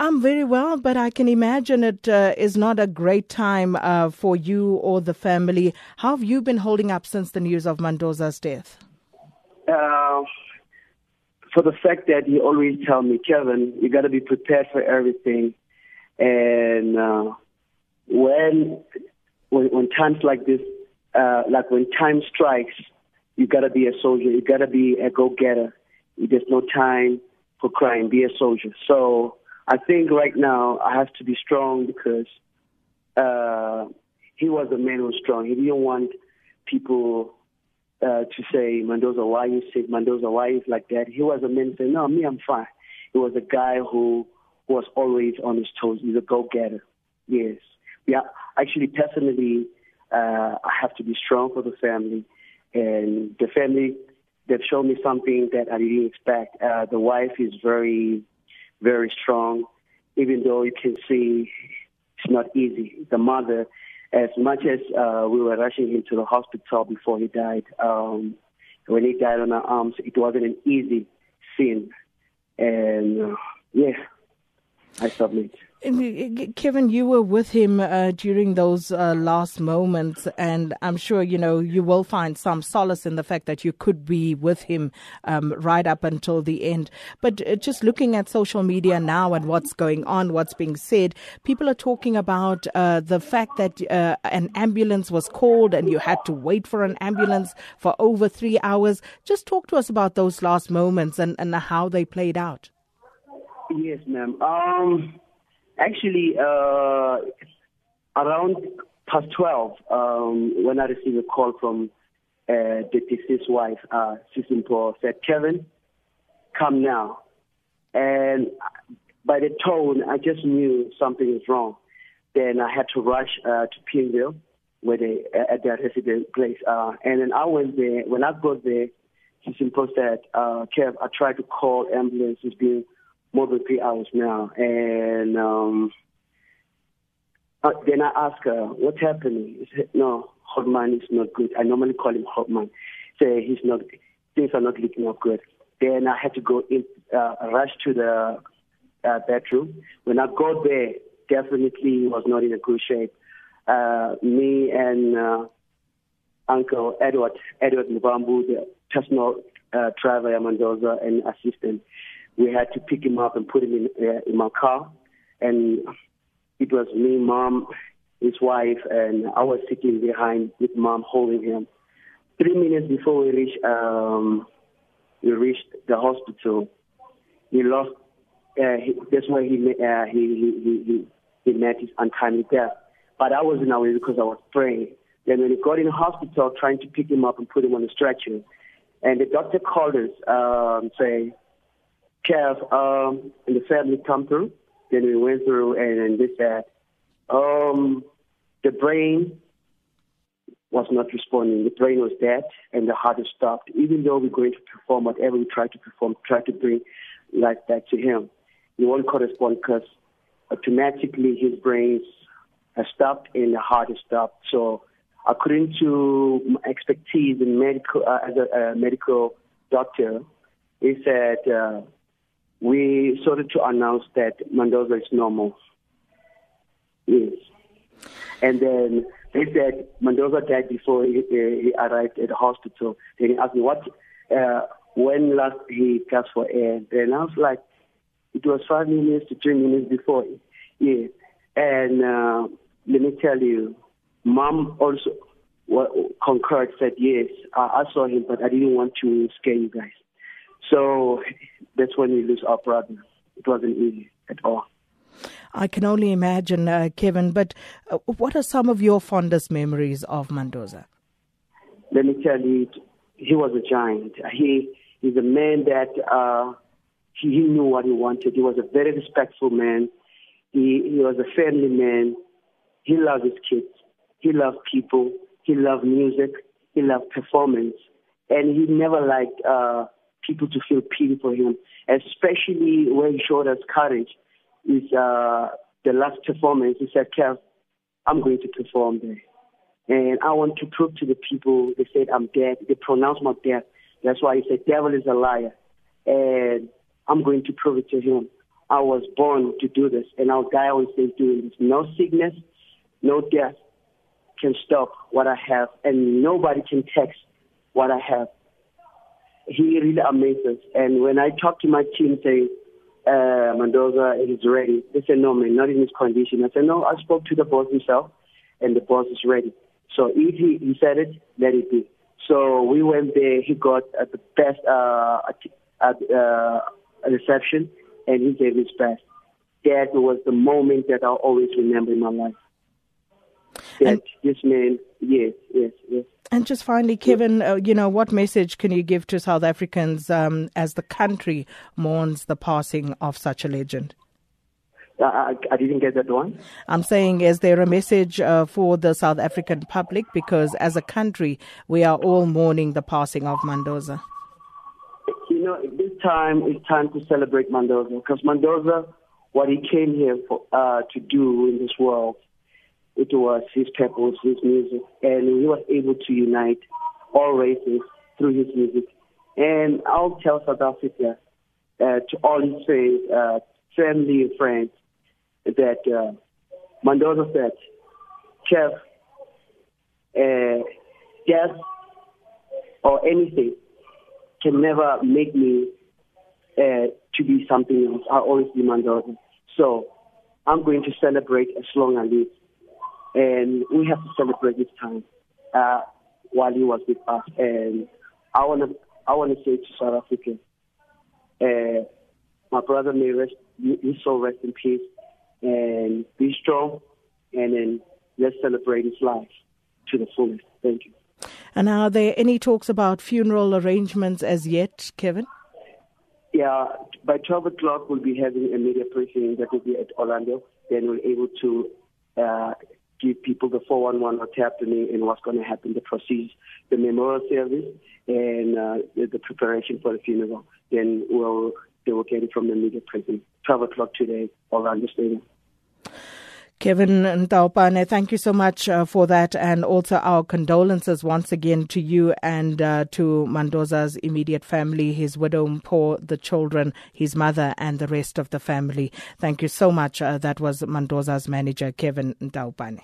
I'm very well, but I can imagine it uh, is not a great time uh, for you or the family. How have you been holding up since the news of Mandoza's death? Uh, for the fact that he always tell me, Kevin, you got to be prepared for everything, and uh, when, when when times like this, uh, like when time strikes, you got to be a soldier. You got to be a go-getter. There's no time for crying. Be a soldier. So I think right now I have to be strong because uh, he was a man who was strong. He didn't want people uh, to say, Mandoza, why you sick? Mandoza, why is like that? He was a man saying, no, me, I'm fine. He was a guy who was always on his toes. He's a go-getter. Yes. Yeah. Actually, personally, uh, I have to be strong for the family. And the family, they've shown me something that I didn't expect. Uh, the wife is very, very strong, even though you can see it's not easy. The mother, as much as uh, we were rushing him to the hospital before he died, um, when he died on our arms, it wasn't an easy scene. And uh, yeah, I submit. Kevin, you were with him uh, during those uh, last moments, and I'm sure you know you will find some solace in the fact that you could be with him um, right up until the end. But uh, just looking at social media now and what's going on, what's being said, people are talking about uh, the fact that uh, an ambulance was called and you had to wait for an ambulance for over three hours. Just talk to us about those last moments and, and how they played out. Yes, ma'am. Um Actually, uh, around past 12, um, when I received a call from uh, the deceased wife, uh, Sis Mpho, said, Kevin, come now. And by the tone, I just knew something is wrong. Then I had to rush uh, to Pimville, where they at their resident place. Uh, and then I went there. When I got there, Sis Mpho said, uh, Kev, I tried to call ambulance. It's been more than three hours now. And um, uh, then I asked her, what's happening? She said, no, Hotman is not good. I normally call him Hotman. Say he's not, things are not looking up good. Then I had to go in, uh, rush to the uh, bedroom. When I got there, definitely he was not in a good shape. Uh, me and uh, Uncle Edward, Edward Mbambu, the personal uh, driver, Mandoza, and assistant, we had to pick him up and put him in, uh, in my car. And it was me, mom, his wife, and I was sitting behind with mom holding him. Three minutes before we reached, um, we reached the hospital, he lost. Uh, he, that's where he, uh, he, he, he, he met his untimely death. But I wasn't aware because I was praying. Then when he got in the hospital, trying to pick him up and put him on a stretcher, and the doctor called us, um, say, Kev um, and the family come through. Then we went through and, and they said um, the brain was not responding. The brain was dead and the heart stopped. Even though we're going to perform whatever we try to perform, try to bring life back to him, he won't correspond because automatically his brain has stopped and the heart has stopped. So according to my expertise in medical, uh, as a, a medical doctor, he said uh, we started to announce that Mandoza is normal. Yes. And then they said Mandoza died before he, he arrived at the hospital. Then he asked me, what, uh, when last he gasped for air? Then I was like, it was five minutes to three minutes before. Yeah. And uh, let me tell you, mom also concurred, said, yes, I, I saw him, but I didn't want to scare you guys. So that's when you lose our brother. It wasn't easy at all. I can only imagine, uh, Kevin. But uh, what are some of your fondest memories of Mandoza? Let me tell you, he was a giant. He is a man that uh, he, he knew what he wanted. He was a very respectful man. He, he was a family man. He loved his kids. He loved people. He loved music. He loved performance. And he never liked uh, people to feel pity for him, especially when he showed us courage. Is uh, the last performance. He said, Kev, I'm going to perform there. And I want to prove to the people, they said I'm dead. They pronounced my death. That's why he said, devil is a liar. And I'm going to prove it to him. I was born to do this, and I'll die on stage doing this. No sickness, no death can stop what I have, and nobody can text what I have. He really amazes. And when I talk to my team saying, uh, Mandoza is ready, they say, no, man, not in this condition. I said, no, I spoke to the boss himself, and the boss is ready. So if he, he said it, let it be. So we went there. He got uh, the best uh, uh, reception, and he gave his best. That was the moment that I'll always remember in my life. That and, this man, yes, yes, yes. And just finally, Kevin, uh, you know, what message can you give to South Africans um, as the country mourns the passing of such a legend? I, I, didn't get that one. I'm saying, is there a message uh, for the South African public? Because as a country, we are all mourning the passing of Mandoza. You know, this time is time to celebrate Mandoza because Mandoza, what he came here for, uh, to do in this world, it was his purpose, his music, and he was able to unite all races through his music. And I'll tell South Africa, uh, to all his friends, uh, family and friends, that uh, said, Kev, uh, death or anything can never make me uh, to be something else. I'll always be Mandoza. So I'm going to celebrate as long as I live. And we have to celebrate this time uh, while he was with us. And I want to I want to say to South Africa, uh, my brother may rest, his soul rest in peace and be strong, and then let's celebrate his life to the fullest. Thank you. And are there any talks about funeral arrangements as yet, Kevin? Yeah, by 12 o'clock, we'll be having a media briefing that will be at Orlando. Then we'll be able to uh, give people the 411 what's happening and what's going to happen, the proceeds, the memorial service, and uh, the, the, preparation for the funeral. Then we'll they will get it from the media briefing. 12 o'clock today, Orlando Stadium. Kevin Ntaupane, thank you so much uh, for that, and also our condolences once again to you and uh, to Mandoza's immediate family, his widow Mpho, the children, his mother, and the rest of the family. Thank you so much. Uh, that was Mandoza's manager, Kevin Ntaupane.